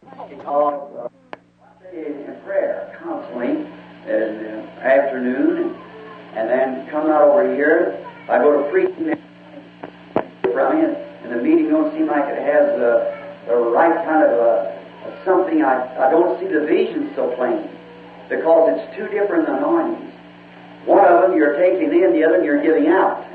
Because uh, in prayer constantly in the afternoon, and then come out over here. I go to preaching from and the meeting don't seem like it has the, the right kind of a something. I, I don't see the vision so plain because it's two different anointings. One of them you're taking in, the other you're giving out.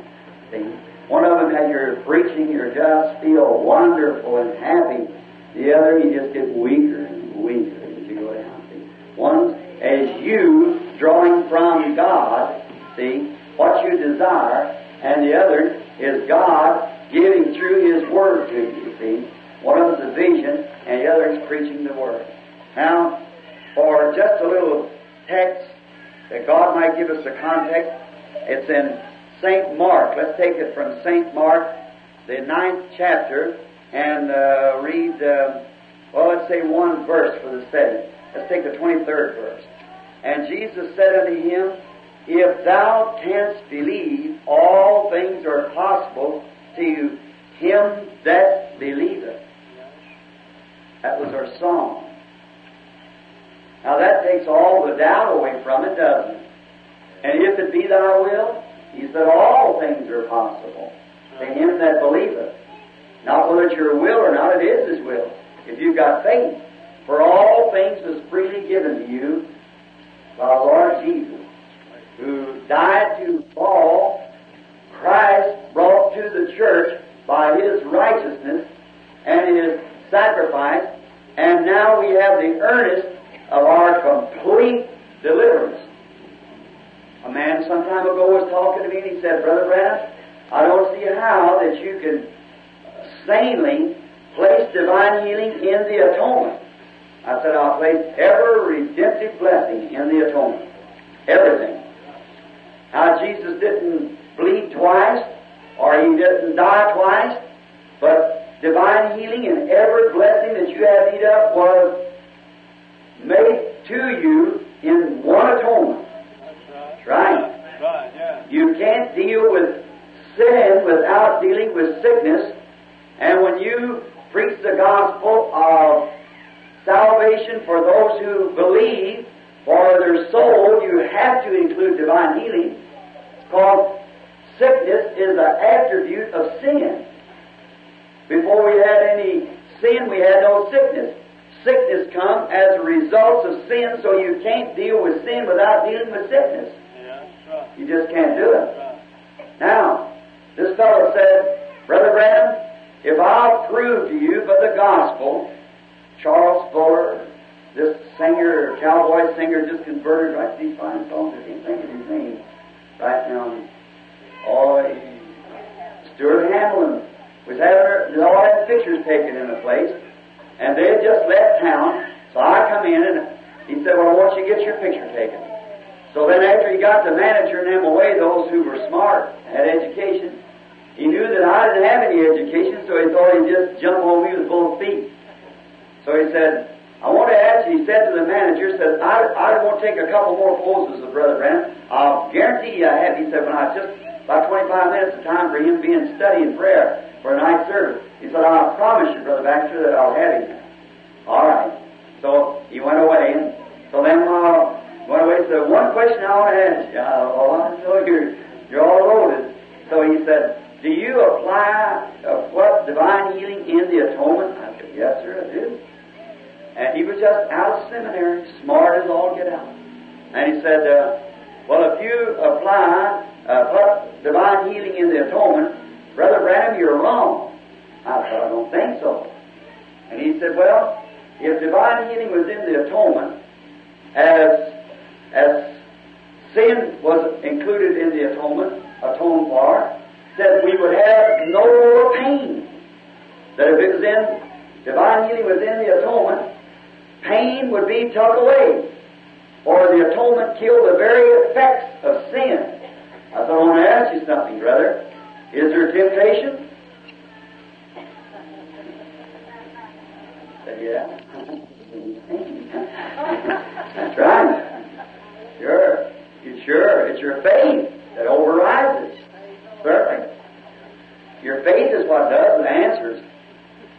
See? One of them as you're preaching, you just feel wonderful and happy. The other you just get weaker and weaker as you go down. See? One as you drawing from God, see, what you desire, and the other is God giving through His Word to you, see. One of them's a vision, and the other is preaching the Word. Now, for just a little text that God might give us a context, it's in St. Mark. Let's take it from St. Mark, the ninth chapter, and uh, read, uh, well, let's say one verse for the study. Let's take the 23rd verse. And Jesus said unto him, If thou canst believe, all things are possible to him that believeth. That was our song. Now that takes all the doubt away from it, doesn't it? And if it be thy will, he said all things are possible to him that believeth. Not whether it's your will or not, it is his will. If you've got faith. For all things is freely given to you by the Lord Jesus, who died to all Christ brought to the church by his righteousness and his sacrifice, and now we have the earnest of our complete deliverance. A man some time ago was talking to me and he said, Brother Branham, I don't see how that you can sanely place divine healing in the atonement. I said, I'll place every redemptive blessing in the atonement. Everything. Now, Jesus didn't bleed twice, or he didn't die twice, but divine healing and every blessing that you have need of was made to you in one atonement. That's right. Right, yeah. You can't deal with sin without dealing with sickness. And when you preach the gospel of salvation for those who believe for their soul, you have to include divine healing. Because sickness is an attribute of sin. Before we had any sin, we had no sickness. Sickness comes as a result of sin, so you can't deal with sin without dealing with sickness. Yeah, right. You just can't do it. Right. Now, this fellow said, Brother Branham, if I'll prove to you by the gospel, Charles Fuller, this singer, cowboy singer, just converted right these fine songs. I can't think of his name right now. Oh, Stuart Hamblen was having all had pictures taken in the place, and they had just left town. So I come in and he said, Well, I want you to get your picture taken. So then after he got the manager and them away, those who were smart, had education, he knew that I didn't have any education, so he thought he'd just jump on me with both feet. So he said, I want to ask you, he said to the manager, said, I, I want to take a couple more poses of Brother Branham. I'll guarantee you I have. He said, when I just about 25 minutes of time for him being study and prayer for a night service. He said, I promise you, Brother Baxter, that I'll have him. All right. So he went away, and so then uh, went away. Said, one question I want to ask you. Uh, oh, I know you're you're all loaded. So he said, Do you apply uh, what divine healing in the atonement? I said, Yes, sir, I do. And he was just out of seminary, smart as all get out. And he said, uh, Well, if you apply uh, what divine healing in the atonement, Brother Branham, you're wrong. I said, I don't think so. And he said, Well, if divine healing was in the atonement, as as sin was included in the atonement, atoned for, said we would have no pain. That if it was in divine healing was in the atonement, pain would be took away. Or the atonement killed the very effects of sin. I thought I want to ask you something, brother. Is there temptation? Yeah. That's right. Sure. It's sure. It's your faith that overrides faith is what does and answers.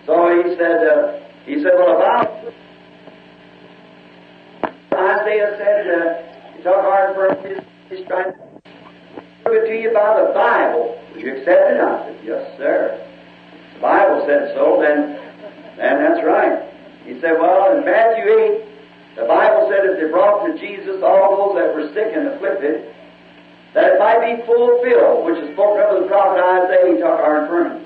So he said, uh, he said, well, about I... Isaiah said, uh, it's hard for his, He's trying to prove it to you by the Bible. Would you accept it? I said, yes, sir. The Bible said so, then, then that's right. He said, well, in Matthew 8, the Bible said that they brought to Jesus all those that were sick and afflicted, that it might be fulfilled, which is spoken of in the prophet Isaiah, he took our infirmities.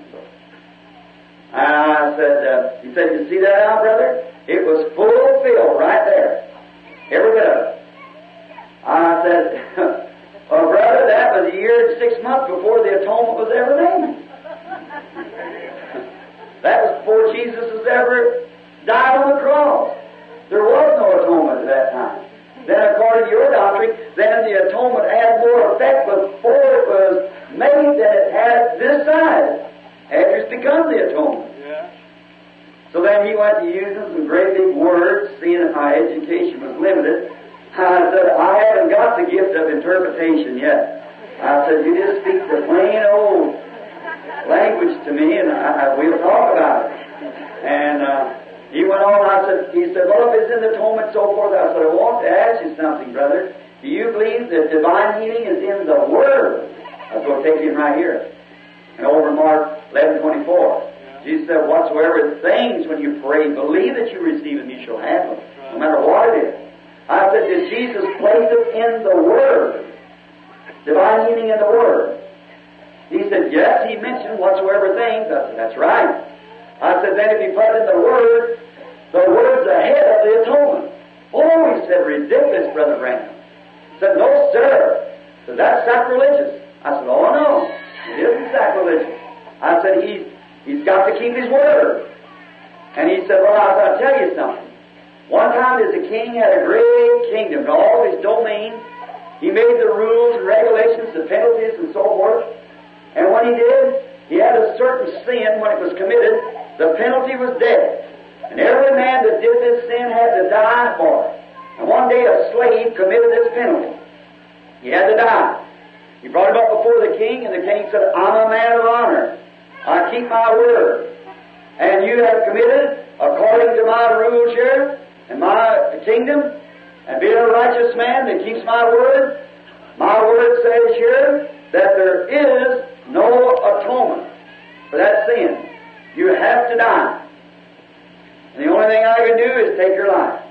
And I said, uh, he said, you see that now, brother? It was fulfilled right there. Every bit of it. I said, well, brother, that was a year and six months before the atonement was ever made. that was before Jesus was ever died on the cross. There was no atonement at that time. Then, according to your doctrine, then the atonement had more effect before it was made than it had this side, after it's become the atonement. Yeah. So then he went to using some great big words, seeing that my education was limited. I said, I haven't got the gift of interpretation yet. I said, you just speak the plain old language to me, and I, I, we'll talk about it. And uh, he went on. I said, he said, well, if it's in the atonement, so forth. I said, I want to ask you something, brother. Do you believe that divine healing is in the Word? I was going to take you right here. And over Mark 11, 24. Jesus said, whatsoever things when you pray, believe that you receive them, you shall have them, no matter what it is. I said, did Jesus place it in the Word? Divine healing in the Word. He said, yes, he mentioned whatsoever things. I said, that's right. I said, then if you put it in the Word, the Word's ahead of the atonement. Oh, he said, ridiculous, Brother Branham. Said, no, sir. That's sacrilegious. I said, oh, no, it isn't sacrilegious. I said, he's, he's got to keep his word. And he said, well, to tell you something. One time as a king had a great kingdom, all his domain, he made the rules and regulations, the penalties and so forth. And when he did, he had a certain sin when it was committed. The penalty was death. And every man that did this sin had to die for it. And one day a slave committed this penalty. He had to die. He brought him up before the king, and the king said, I'm a man of honor. I keep my word. And you have committed according to my rules here and my kingdom, and being a righteous man that keeps my word, my word says here that there is no atonement for that sin. You have to die. And the only thing I can do is take your life.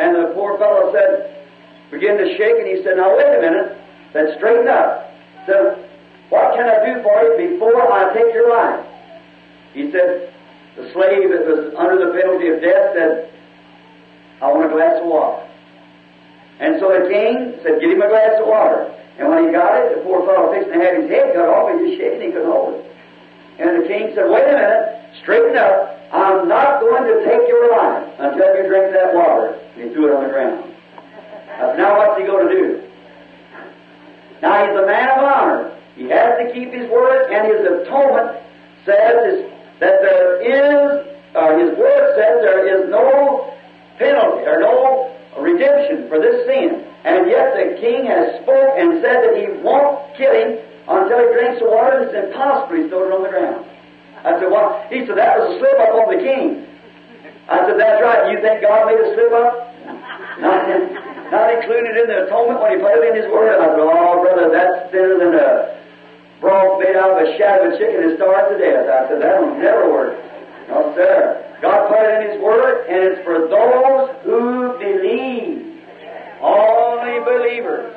And the poor fellow said, began to shake, and he said, Now wait a minute. Then straighten up. Said, What can I do for you before I take your life? He said, The slave that was under the penalty of death said, I want a glass of water. And so the king said, Give him a glass of water. And when he got it, the poor fellow fixing to have his head cut off, he was shaking, he couldn't hold it. And the king said, Wait a minute, straighten up. I'm not going to take your life until you drink that water. And he threw it on the ground. Now what's he going to do? Now he's a man of honor. He has to keep his word, and his atonement says is that there is, uh, his word says there is no penalty or no redemption for this sin. And yet the king has spoke and said that he won't kill him until he drinks the water, and it's impossible. He threw it on the ground. I said, well, he said, that was a slip up on the king. I said, that's right. You think God made a slip up? Not, not included in the atonement when he put it in his word. I said, oh, brother, that's thinner than a broth made out of a shadow of a chicken and starved to death. I said, that'll never work. No, sir. God put it in his word, and it's for those who believe. Only believers.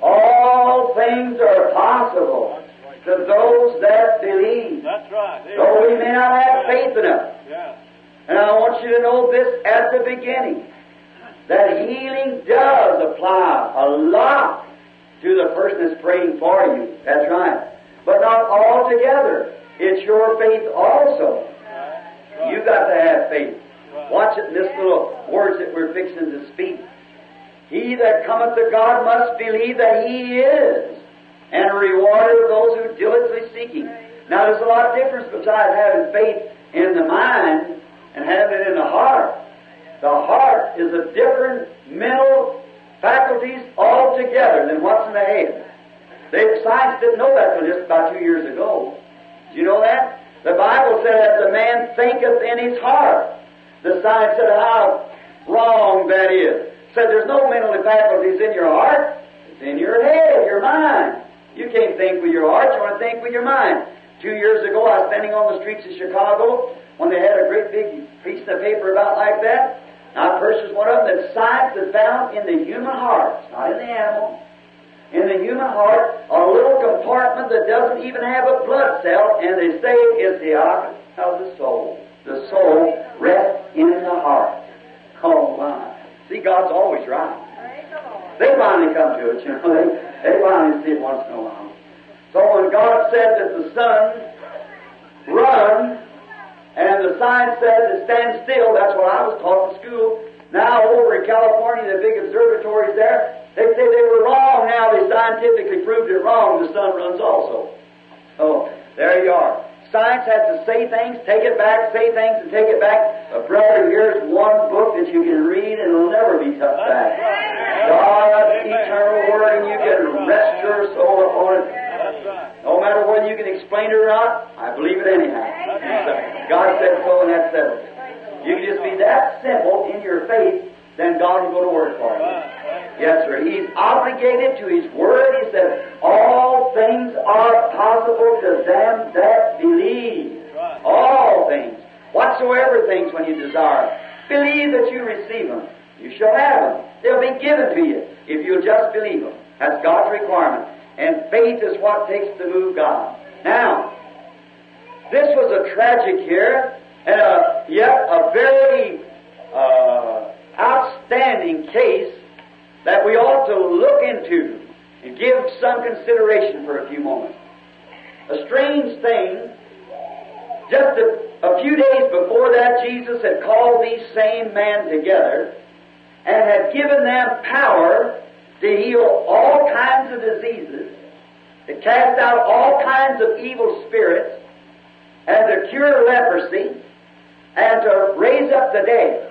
All things are possible to those that believe. That's right. Though we may not have faith enough. And I want you to know this at the beginning that healing does apply a lot to the person that's praying for you. That's right. But not altogether. It's your faith also. You've got to have faith. Watch it in this little words that we're fixing to speak. He that cometh to God must believe that He is, and a those who diligently seek Him. Now, there's a lot of difference besides having faith in the mind and having it in the heart. The heart is a different mental faculties altogether than what's in the head. They, science didn't know that until just about two years ago. Do you know that? The Bible said that the man thinketh in his heart. The science said how wrong that is. said there's no mental faculties in your heart. It's in your head, your mind. You can't think with your heart, you want to think with your mind. Two years ago, I was standing on the streets of Chicago when they had a great big piece of paper about like that. I purchased one of them that science has found in the human heart, not in the animal, in the human heart, a little compartment that doesn't even have a blood cell, and they say it's the eye of the soul. The soul rests in the heart. Oh my. See, God's always right. They finally come to it, you know. They, they finally see it once in a while. So when God said that the sun run and the sign said to stand still, that's what I was taught in school. Now over in California, the big observatories there, they say they were wrong. Now they scientifically proved it wrong. The sun runs also. So there you are. Science has to say things, take it back, say things, and take it back. But brother, here's one book that you can read and it'll never be touched back. God's eternal word, and you can rest your soul upon it. No matter whether you can explain it or not, I believe it anyhow. God said so, and that that's it. You can just be that simple in your faith, then God will go to work for you. Yes, sir. He's obligated to His Word. He says, All things are possible to them that believe. All things. Whatsoever things when you desire. Believe that you receive them. You shall have them. They'll be given to you if you'll just believe them. That's God's requirement. And faith is what takes to move God. Now, this was a tragic here, and a, yet a very uh, outstanding case that we ought to look into and give some consideration for a few moments. A strange thing, just a, a few days before that, Jesus had called these same men together and had given them power to heal all kinds of diseases, to cast out all kinds of evil spirits, and to cure leprosy, and to raise up the dead.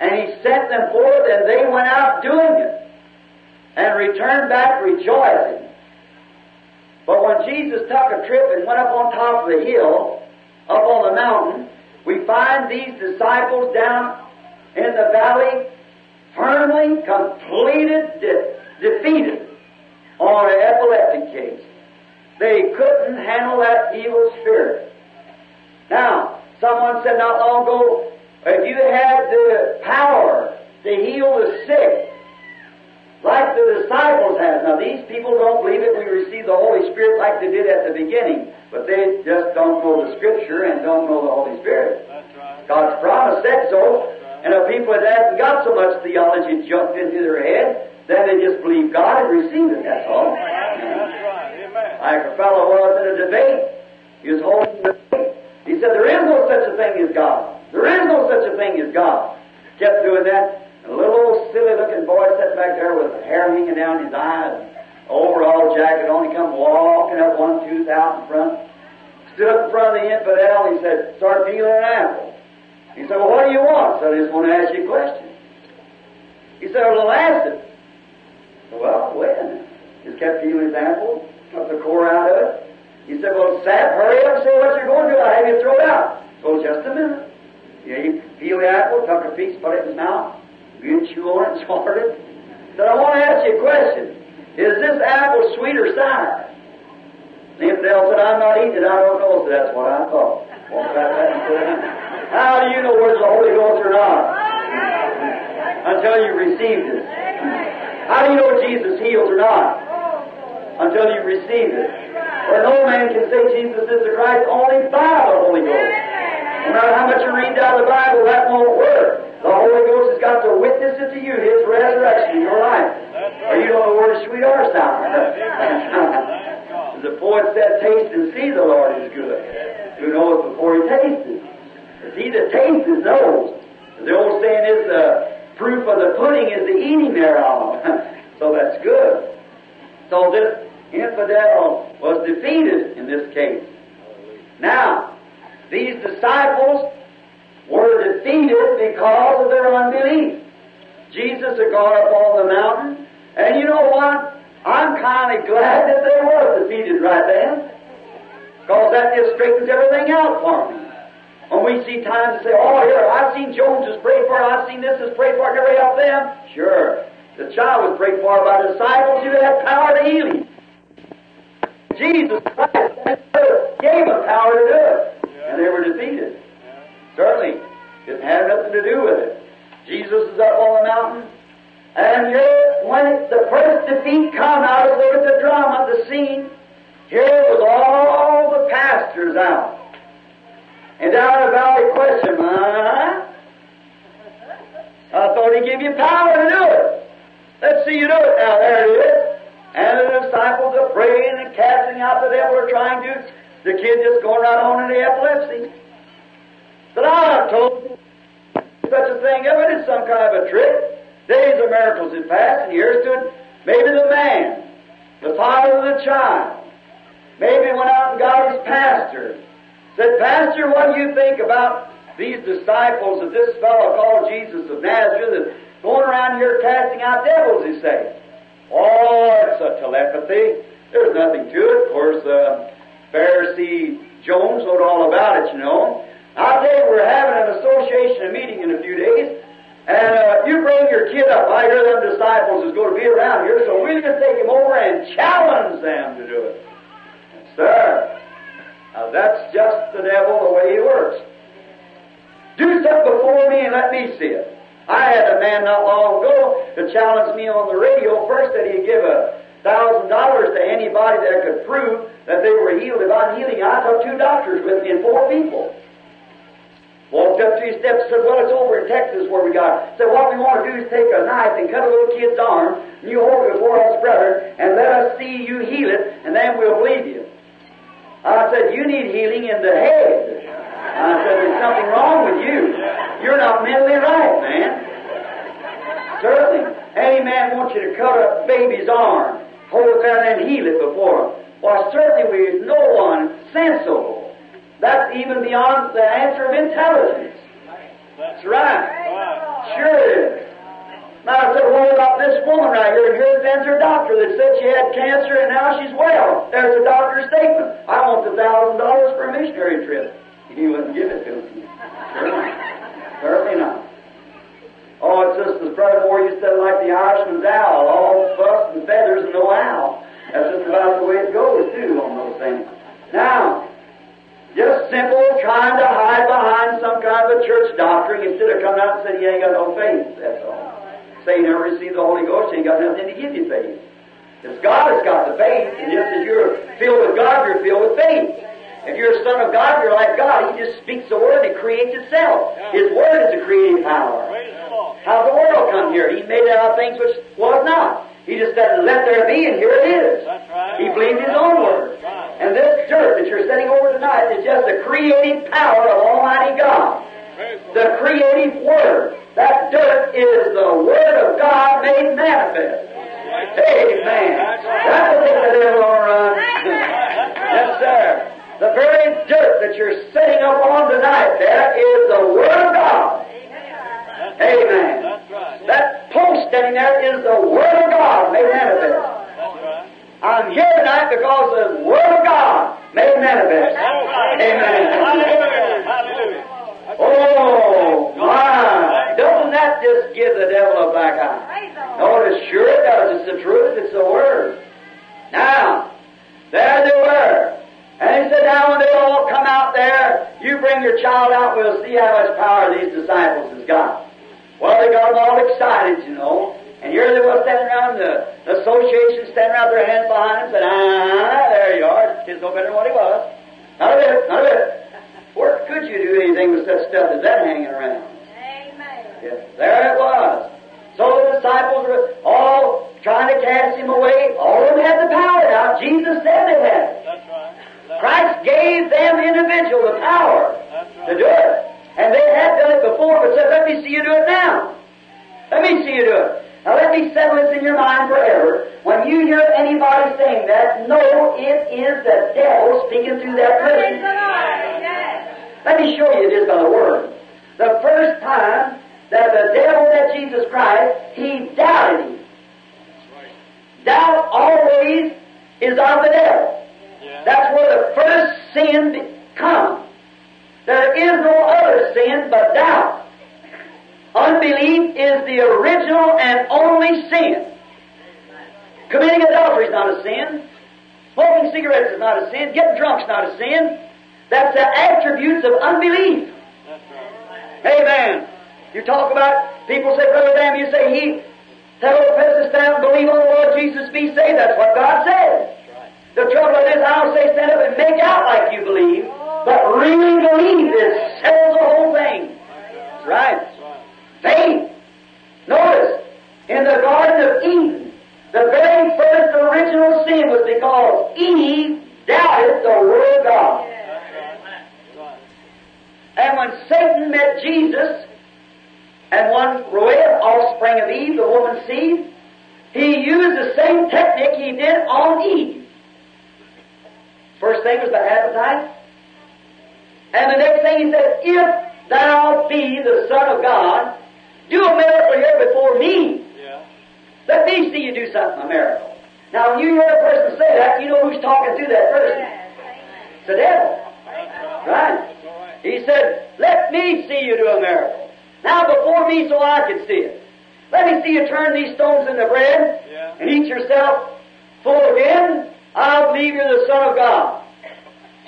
And he sent them forth, and they went out doing it, and returned back rejoicing. But when Jesus took a trip and went up on top of the hill, up on the mountain, we find these disciples down in the valley firmly, completed, de- defeated on an epileptic case. They couldn't handle that evil spirit. Now, someone said not long ago, if you had the power to heal the sick, like the disciples had. Now, these people don't believe that we receive the Holy Spirit like they did at the beginning, but they just don't know the Scripture and don't know the Holy Spirit. That's right. God's promise said so, and if people that haven't got so much theology jumped into their head, then they just believe God and receive it, that's all. That's right. Amen. Like a fellow was in a debate. He was holding the debate. He said, There is no such a thing as God. There is no such a thing as God. Kept doing that. And a little old silly looking boy sitting back there with hair hanging down his eyes, overall jacket on, he come walking up one tooth out in front. Stood up in front of the infidel and he said, Start peeling an apple. He said, Well, what do you want? So I just want to ask you a question. He said, Well, ask it. Well, when? Just kept his apple, took the core out of it. He said, Well, Sap, hurry up say what you're going to do. I'll have you throw it out. So just a minute. Yeah, he peeled the apple, took a piece, put it in his mouth, to chew on it, swallowed it. Said, I want to ask you a question. Is this apple sweet or sour? Infidel said, I'm not eating it, I don't know. So that's what I thought. Walked and put it in. How do you know whether it's the Holy Ghost or not? Until you received it. How do you know Jesus heals or not? Until you receive it. For no man can say Jesus is the Christ only by the Holy Ghost. No matter how much you read out of the Bible, that won't work. The Holy Ghost has got to witness it to you, His resurrection in your life. Or you don't know where it's sweet or sour. the poet said, Taste and see the Lord is good. Who knows before he tastes it? It's he that tastes it knows. The old saying is the proof of the pudding is the eating thereof. so that's good. So this infidel was defeated in this case. Now, these disciples were defeated because of their unbelief. Jesus had gone up on the mountain, and you know what? I'm kind of glad that they were defeated right then, because that just straightens everything out for me. When we see times say, oh, here, I've seen Jones is prayed for, I've seen this is prayed for, never help them. Sure. The child was prayed for by disciples who had power to heal him. Jesus Christ gave them power to do it, and they were defeated. Certainly, it had nothing to do with it. Jesus is up on the mountain, and here, when the first defeat come out of there, the drama, the scene, here was all the pastors out. And down the valley question, huh? I thought he'd give you power to do it. Let's see you do it now. There it is. And the disciples are praying and casting out the devil are trying to. The kid just going right on into epilepsy. But I have told you such a thing of it is some kind of a trick. Days of miracles had passed, and here stood maybe the man, the father of the child. Maybe went out and got his pastor. Said, Pastor, what do you think about these disciples of this fellow called Jesus of Nazareth that's going around here casting out devils, he said. Oh, it's a telepathy. There's nothing to it. Of course, uh, Pharisee Jones wrote all about it, you know. I'll tell you, we're having an association meeting in a few days, and uh, you bring your kid up. I hear them disciples is going to be around here, so we'll just take him over and challenge them to do it. Sir, now that's just the devil, the way he works. Do something before me and let me see it. I had a man not long ago that challenged me on the radio first that he'd give a thousand dollars to anybody that could prove that they were healed of unhealing. I took two doctors with me and four people. Walked up his steps and said, Well, it's over in Texas where we got it. Said, What we want to do is take a knife and cut a little kid's arm, and you hold it before us, brother, and let us see you heal it, and then we'll believe you. I said, You need healing in the head. I said, There's something wrong with you. You're not mentally right, man. Certainly. Any man wants you to cut a baby's arm, hold it there, and then heal it before him. Well, certainly we no one sensible. That's even beyond the answer of intelligence. That's right. Sure it is. Now I said, what about this woman right here? And here there's her doctor that said she had cancer and now she's well. There's a doctor's statement. I want the thousand dollars for a missionary trip. He wouldn't give it to me. Certainly. Not. Oh, it's just the Brother Moore used to say, like the Irishman's owl, all fuss and feathers and no owl. That's just about the way it goes, too, on those things. Now, just simple trying to hide behind some kind of a church doctrine instead of coming out and saying, you ain't got no faith, that's all. Say you never received the Holy Ghost, you ain't got nothing to give you faith. Because God has got the faith, and just as you're filled with God, you're filled with faith. If you're a son of God, you're like God. He just speaks the word, it creates itself. His word is a creative power. How's the world come here? He made out things which was not. He just said, let there be, and here it is. He believed his own word. And this dirt that you're sitting over tonight is just the creative power of Almighty God. The creative word. That dirt is the word of God made manifest. Amen. That's what the devil on run. yes, sir. The very dirt that you're sitting up on tonight there is the Word of God. Amen. That post standing there is the Word of God made manifest. I'm here tonight because the Word of God made manifest. Amen. Hallelujah. Hallelujah. Oh, my. That just give the devil a black eye? No, it sure it does. It's the truth. It's the Word. Now, there they were. And he said, now when they all come out there, you bring your child out, we'll see how much power these disciples has got. Well, they got them all excited, you know. And here they were standing around, the, the association standing around their hands behind him, said, ah, there you are. He's no better than what he was. Not a bit, not a bit. Where could you do anything with such stuff as that hanging around? Amen. Yes, there it was. So the disciples were all trying to cast him away. All of them had the power now. Jesus said they had it. That's right. That's Christ gave them individual the power That's to do it. And they had done it before, but said, let me see you do it now. Let me see you do it. Now let me settle this in your mind forever. When you hear anybody saying that, know it is the devil speaking through that person. the Lord. Yes. Let me show you this by the Word. The first time that the devil met Jesus Christ, he doubted him. Doubt always is of the devil. Yeah. That's where the first sin comes. There is no other sin but doubt. Unbelief is the original and only sin. Committing adultery is not a sin. Smoking cigarettes is not a sin. Getting drunk is not a sin. That's the attributes of unbelief. Right. Amen. You talk about people say, Brother Lamb, you say he tell the person stand and believe on the Lord Jesus be saved. That's what God said. The trouble is, I don't say stand up and make out like you believe, but really believe this settles the whole thing. That's right. Right. Faith. Notice, in the Garden of Eden, the very first original sin was because Eve doubted the Word of God. That's right. That's right. And when Satan met Jesus and one Roed, offspring of Eve, the woman's seed, he used the same technique he did on Eve. First thing was the appetite. And the next thing he said, If thou be the Son of God, do a miracle here before me. Yeah. Let me see you do something, a miracle. Now, when you hear a person say that, you know who's talking to that person. It's the devil. Right. Right? That's all right. He said, Let me see you do a miracle. Now before me so I can see it. Let me see you turn these stones into bread Yeah. and eat yourself full again. I believe you're the Son of God.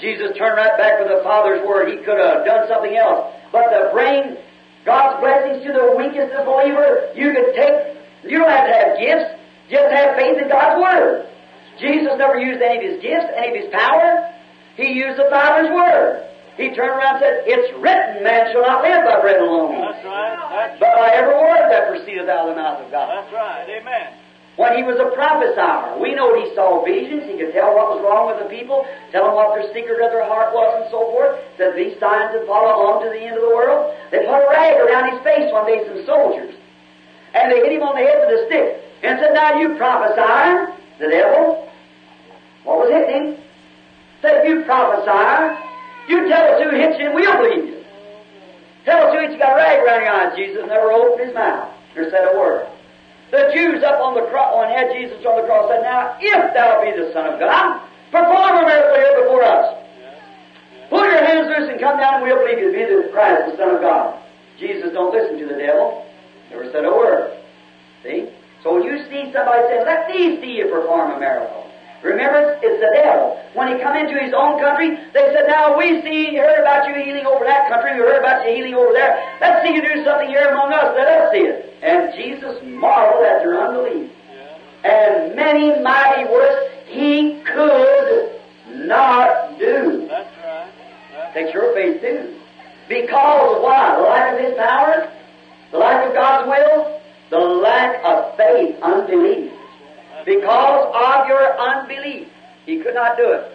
Jesus turned right back with the Father's word. He could have done something else. But to bring God's blessings to the weakest of believer, you could take, you don't have to have gifts, just have faith in God's word. Jesus never used any of his gifts, any of his power. He used the Father's word. He turned around and said, It's written, man shall not live by bread alone, That's right. That's, but by every word that proceedeth out of the mouth of God. that's right. Amen. When he was a prophesier, we know he saw visions. He could tell what was wrong with the people, tell them what their secret of their heart was, and so forth. Said these signs would follow on to the end of the world. They put a rag around his face one day, some soldiers, and they hit him on the head with a stick and said, "Now you prophesy, the devil." What was hitting him? Said, "If you prophesy, you tell us who hits you, and we'll believe you." Tell us who hits you. Got a rag around your eyes. Jesus never opened his mouth or said a word. The Jews up on the cross, when had Jesus on the cross, said, Now, if thou be the Son of God, perform a miracle here before us. Pull your hands loose and come down, and we'll believe you to be the Christ, the Son of God. Jesus don't listen to the devil. Never said a word. See? So when you see somebody say, Let these see you perform a miracle. Remember, it's the devil. When he come into his own country, they said, Now we see, heard about you healing over that country, we heard about you healing over there. Let's see you do something here among us. Let us see it. And Jesus marveled at their unbelief. And many mighty works he could not do. That's right. That's Takes your faith too. Because why? The lack of his power? The lack of God's will? The lack of faith, unbelief. Because of your unbelief, he could not do it.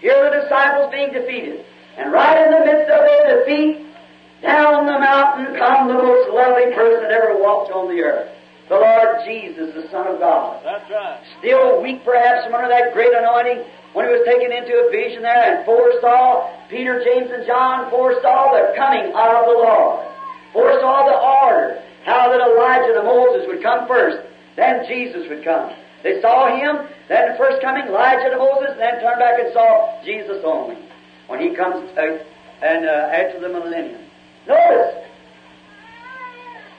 Here are the disciples being defeated. And right in the midst of their defeat, down the mountain come the most lovely person that ever walked on the earth. The Lord Jesus, the Son of God That's right. still weak perhaps from under that great anointing when he was taken into a vision there and foresaw Peter, James, and John foresaw the coming of the Lord. Foresaw the order, how that Elijah and Moses would come first, then Jesus would come. They saw him, then the first coming, Elijah and Moses, and then turned back and saw Jesus only when he comes uh, and uh, after the millennium. Notice,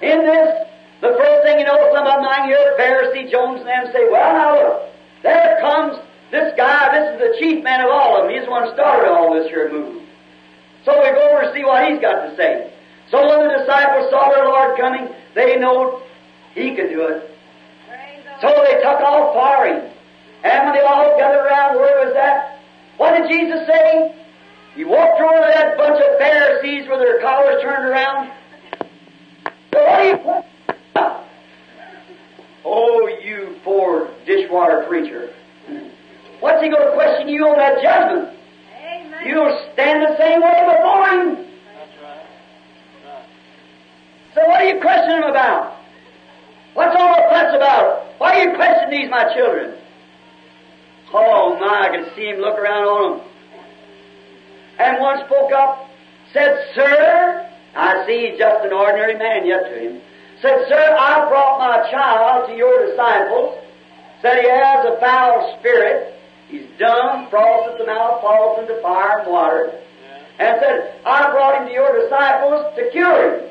in this, the first thing you know, some of I hear Pharisee Jones and them say, well, now look, there comes this guy, this is the chief man of all of them. He's the one who started all this here move. So we go over and see what he's got to say. So when the disciples saw their Lord coming, they know he could do it. So they took off firing. And when they all gathered around, where was that? What did Jesus say? He walked over to that bunch of Pharisees with their collars turned around. So what are you? Oh, you poor dishwater preacher. What's he going to question you on that judgment? Amen. You'll stand the same way before him. That's right. Right. So what are you questioning him about? What's all the fuss about? Why are you questioning these, my children? Oh my, I can see him look around on them. And one spoke up, said, Sir, I see he's just an ordinary man yet to him. Said, Sir, I brought my child to your disciples. Said he has a foul spirit. He's dumb, frosts at the mouth, falls into fire and water. Yeah. and said, I brought him to your disciples to cure him.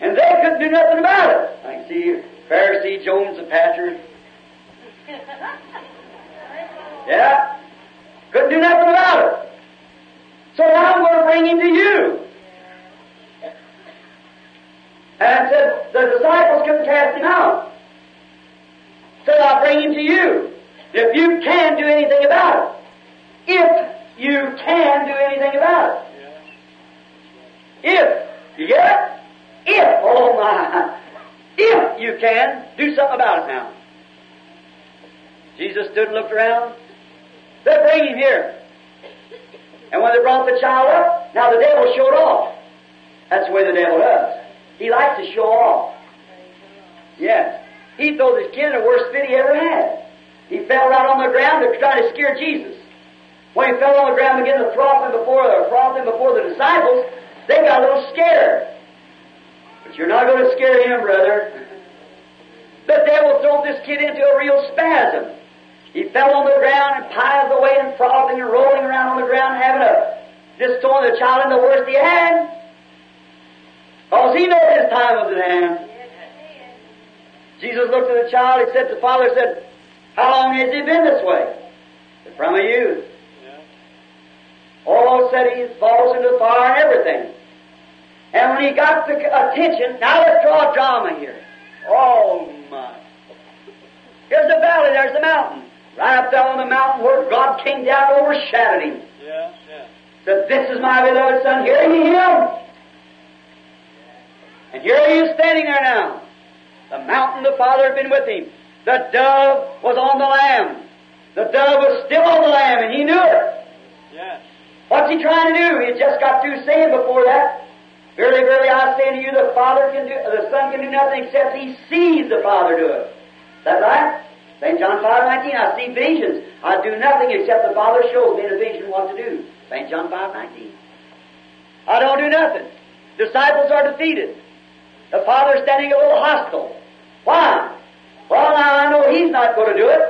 And they couldn't do nothing about it. I can see Pharisee Jones, the pastor. Yeah. Couldn't do nothing about it. So now I'm going to bring him to you. And said, the disciples couldn't cast him out. Said, I'll bring him to you. If you can do anything about it. If you can do anything about it. If. You get it? If. Oh my. If you can, do something about it now. Jesus stood and looked around. Said, bring him here. And when they brought the child up, now the devil showed off. That's the way the devil does. He likes to show off. Yes. He throws his kid in the worst fit he ever had. He fell right on the ground to try to scare Jesus. When he fell on the ground began to throw him before or froth him before the disciples, they got a little scared. But you're not going to scare him, brother. Kid into a real spasm. He fell on the ground and piled away and frothing and rolling around on the ground, having a just throwing the child in the worst he had. Because he knew his time was at hand. Jesus looked at the child, he said to the father, said, How long has he been this way? From a youth. All said he falls into the fire and everything. And when he got the attention, now let's draw drama here. Oh my. Here's the valley, there's the mountain. Right up there on the mountain where God came down and overshadowed him. Yeah, yeah. Said, This is my beloved son, hear ye him? And here he is standing there now. The mountain, the Father had been with him. The dove was on the lamb. The dove was still on the lamb, and he knew it. Yes. What's he trying to do? He just got through saying before that, Verily, verily, I say unto you, the Father can do, the Son can do nothing except he sees the Father do it. That right? St. John 5, 19, I see visions. I do nothing except the Father shows me in a vision what to do. St. John 5, 19. I don't do nothing. Disciples are defeated. The Father's standing a little hostile. Why? Well, now I know He's not going to do it,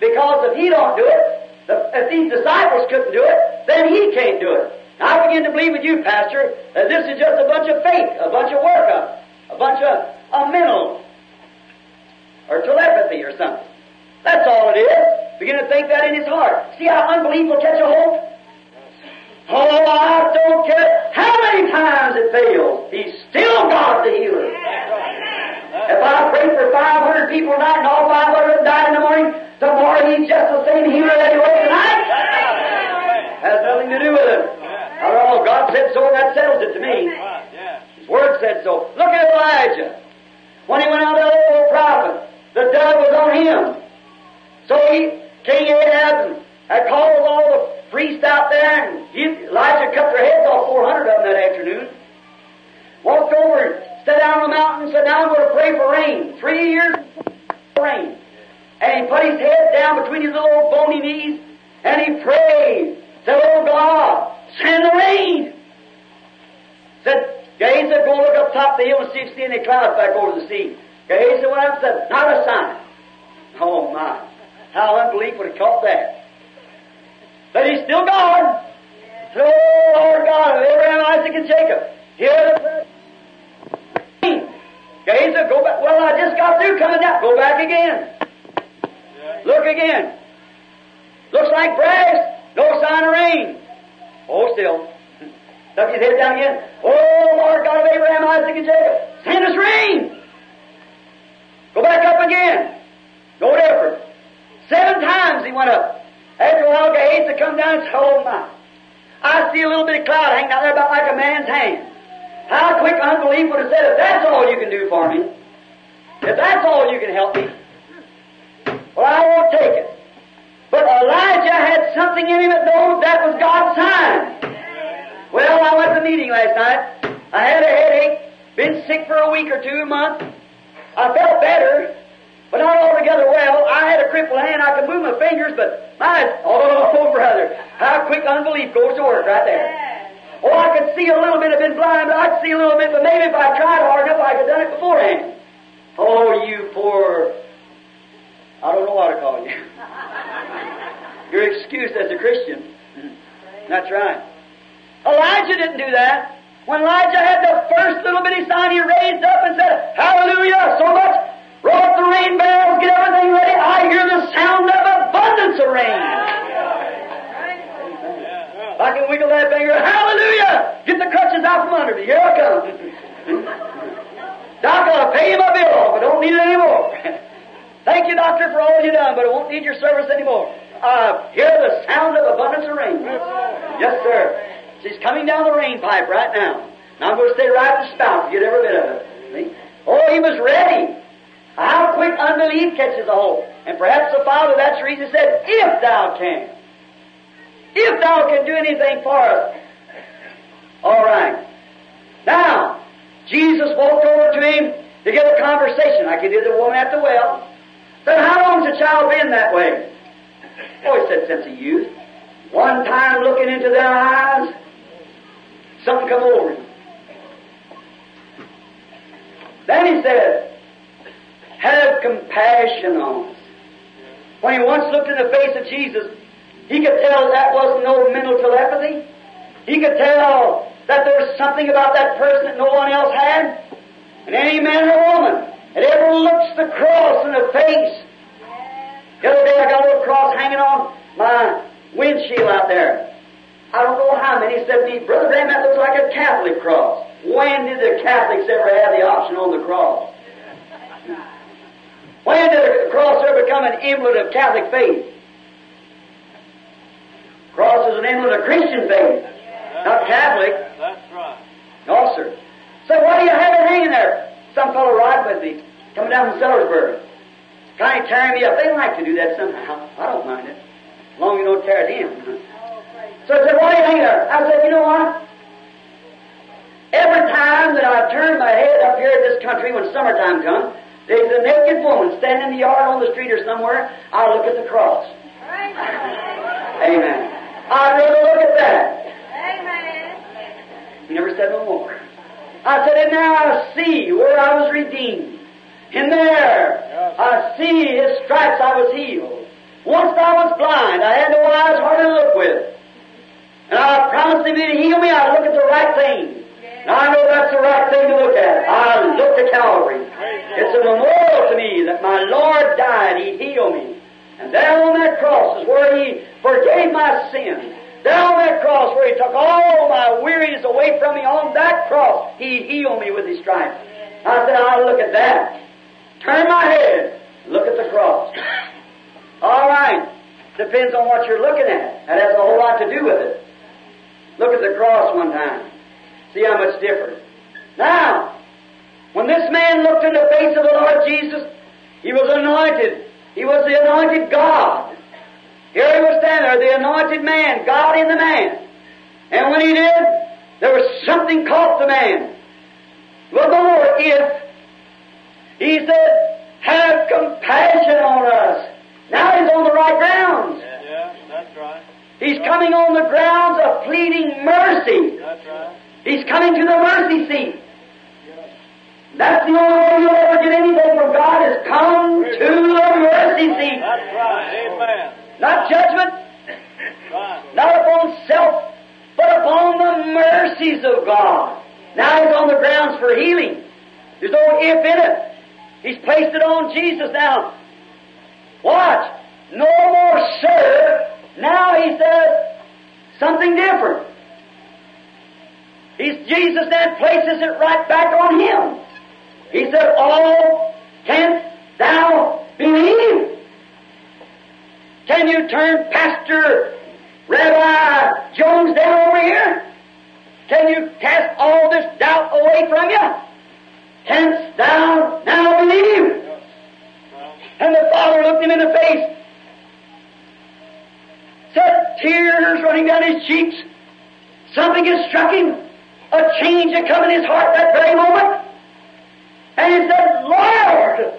because if He don't do it, the, if these disciples couldn't do it, then He can't do it. Now, I begin to believe with you, Pastor, that this is just a bunch of fake, a bunch of workup, a bunch of a mental or telepathy or something. That's all it is. Begin to think that in his heart. See how unbelief will catch a hold? Oh, I don't care how many times it fails. He's still God the healer. If I pray for 500 people tonight and all 500 die in the morning, tomorrow he's just the same healer that he was tonight. Has nothing to do with it. I don't all. God said so, and that settles it to me. His word said so. Look at Elijah. When he went out to the old prophet, the dove was on him. So he, King Ahab had called all the priests out there, and Elijah cut their heads off, 400 of them that afternoon. Walked over and sat down on the mountain and said, Now I'm going to pray for rain. Three years rain. And he put his head down between his little bony knees, and he prayed. Said, Oh God, send the rain. Said, said, Go look up top the hill and see if you see any clouds back over the sea. Went up and said, Not a sign. Oh my. How unbelief would have caught that. But he's still. So, oh, Lord God of Abraham, Isaac, and Jacob, prayer. Gehazi, go back. Well, I just got through coming down. Go back again. Look again. Looks like brass. No sign of rain. Oh, still. Stuck his head down again. Oh, Lord God of Abraham, Isaac, and Jacob, send us rain. Go back up again. No different. Seven times he went up. After a while, Gehazi come down and said, Oh my. I see a little bit of cloud hanging out there about like a man's hand. How quick unbelief would have said, if that's all you can do for me, if that's all you can help me, well, I won't take it. But Elijah had something in him that knows that was God's sign. Well, I went to the meeting last night. I had a headache, been sick for a week or two, a month. I felt better, but not altogether well. I had a crippled hand. I could move my fingers, but my, oh, oh brother, how quick unbelief goes to work right there. Oh, I could see a little bit. I've been blind, but I could see a little bit. But maybe if I tried hard enough, I could have done it beforehand. Oh, you poor, I don't know what to call you. You're excused as a Christian. That's right. Elijah didn't do that. When Elijah had the first little bitty sign, he raised up and said, Hallelujah, so much. Roll up the rain barrels, get everything ready. I hear the sound of abundance of rain. I can wiggle that finger. Hallelujah! Get the crutches out from under me. Here I come. Doc, I'll pay you my bill off. I don't need it anymore. Thank you, doctor, for all you've done, but I won't need your service anymore. I hear the sound of abundance of rain. Yes, sir. She's coming down the rain pipe right now. Now I'm going to stay right at the spout get every bit of it. See? Oh, he was ready. How quick unbelief catches a hold. And perhaps the Father, that's the reason he said, if thou can. If thou can do anything for us. All right. Now, Jesus walked over to him to get a conversation like he did the woman at the well. Said, how long's the child been that way? Oh, he said, since a youth. One time looking into their eyes, something come over him. Then he said, have compassion on us. When he once looked in the face of Jesus, he could tell that wasn't no mental telepathy. He could tell that there was something about that person that no one else had. And any man or woman that ever looks the cross in the face. The other day I got a little cross hanging on my windshield out there. I don't know how many said to me, Brother Branham, that looks like a Catholic cross. When did the Catholics ever have the option on the cross? When did the cross ever become an emblem of Catholic faith? Cross is an emblem of Christian faith, not Catholic. That's right. No, sir. So why do you have it hanging there? Some fellow riding with me, coming down from Sellersburg. Kind of tearing me up. They like to do that somehow. I don't mind it. As long as you don't tear it in. So I said, why are you hanging there? I said, you know what? Every time that I turn my head up here in this country when summertime comes, there's a naked woman standing in the yard on the street or somewhere, I look at the cross. Amen. I'd rather look at that. Amen. He never said no more. I said, and now I see where I was redeemed. In there, I see His stripes I was healed. Once I was blind, I had no eyes hard to look with. And I promised Him to heal me, I'd look at the right thing. And I know that's the right thing to look at. I look to Calvary. It's a memorial to me that my Lord died, He healed me. And there on that cross is where He forgave my sins. There on that cross where He took all my weariness away from me, on that cross, He healed me with His stripes. I said, I'll look at that. Turn my head, look at the cross. All right. Depends on what you're looking at. That has a whole lot to do with it. Look at the cross one time. See how much different. Now, when this man looked in the face of the Lord Jesus, he was anointed. He was the anointed God. Here he was standing there, the anointed man, God in the man. And when he did, there was something caught the man. Look over if he said, have compassion on us. Now he's on the right grounds. Yeah, that's right. He's coming on the grounds of pleading mercy. Right. He's coming to the mercy seat. Yes. That's the only way you'll ever get anything from God is come to the mercy seat. That's right. Amen. Not judgment, Right. not upon self, but upon the mercies of God. Now he's on the grounds for healing. There's no if in it. He's placed it on Jesus now. Watch. No more sir. Now he says something different. He's, Jesus then places it right back on him. He said, All canst thou believe? Can you turn Pastor Rabbi Jones down over here? Can you cast all this doubt away from you? Canst thou now believe? And the father looked him in the face, tears running down his cheeks. Something had struck him. A change had come in his heart that very moment. And he said, Lord,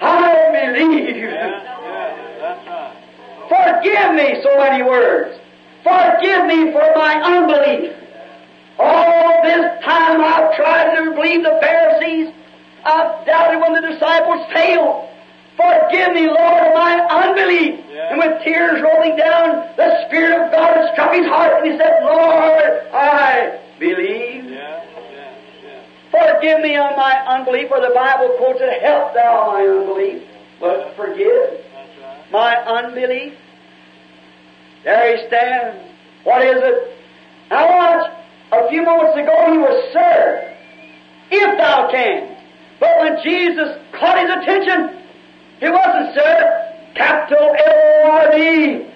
I believe. Forgive me, so many words. Forgive me for my unbelief. All this time I've tried to believe the Pharisees. I've doubted when the disciples failed. Forgive me, Lord, of my unbelief Yeah. and with tears rolling down, the Spirit of God had struck his heart, and he said, Lord, I believe. Yeah, yeah. Forgive me on my unbelief, for the Bible quotes it, help thou my unbelief. But forgive right. my unbelief. There he stands. What is it? Now watch. A few moments ago he was Sir, if thou can. But when Jesus caught his attention, he wasn't Sir, capital L-O-R-D.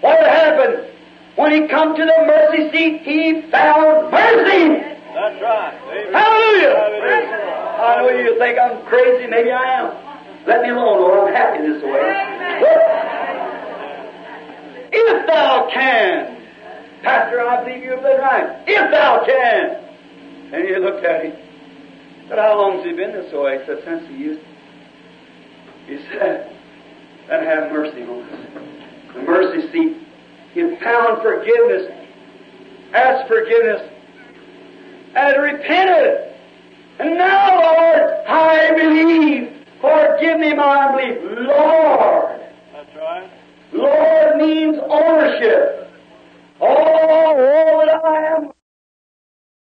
What happened? When he come to the mercy seat, he found mercy. That's right. Amen. Hallelujah. Hallelujah. I know you think I'm crazy, maybe I am. Let me alone, Lord. I'm happy this way. If thou can, Pastor, I believe you've been right. If thou can. And he looked at him. Said, how long has he been this way? He said, since he used he said, and have mercy on us. The mercy seat. Impound forgiveness. Ask forgiveness. And repented. And now, Lord, I believe. Forgive me my unbelief. Lord. That's right. Lord means ownership. Oh, oh, that I am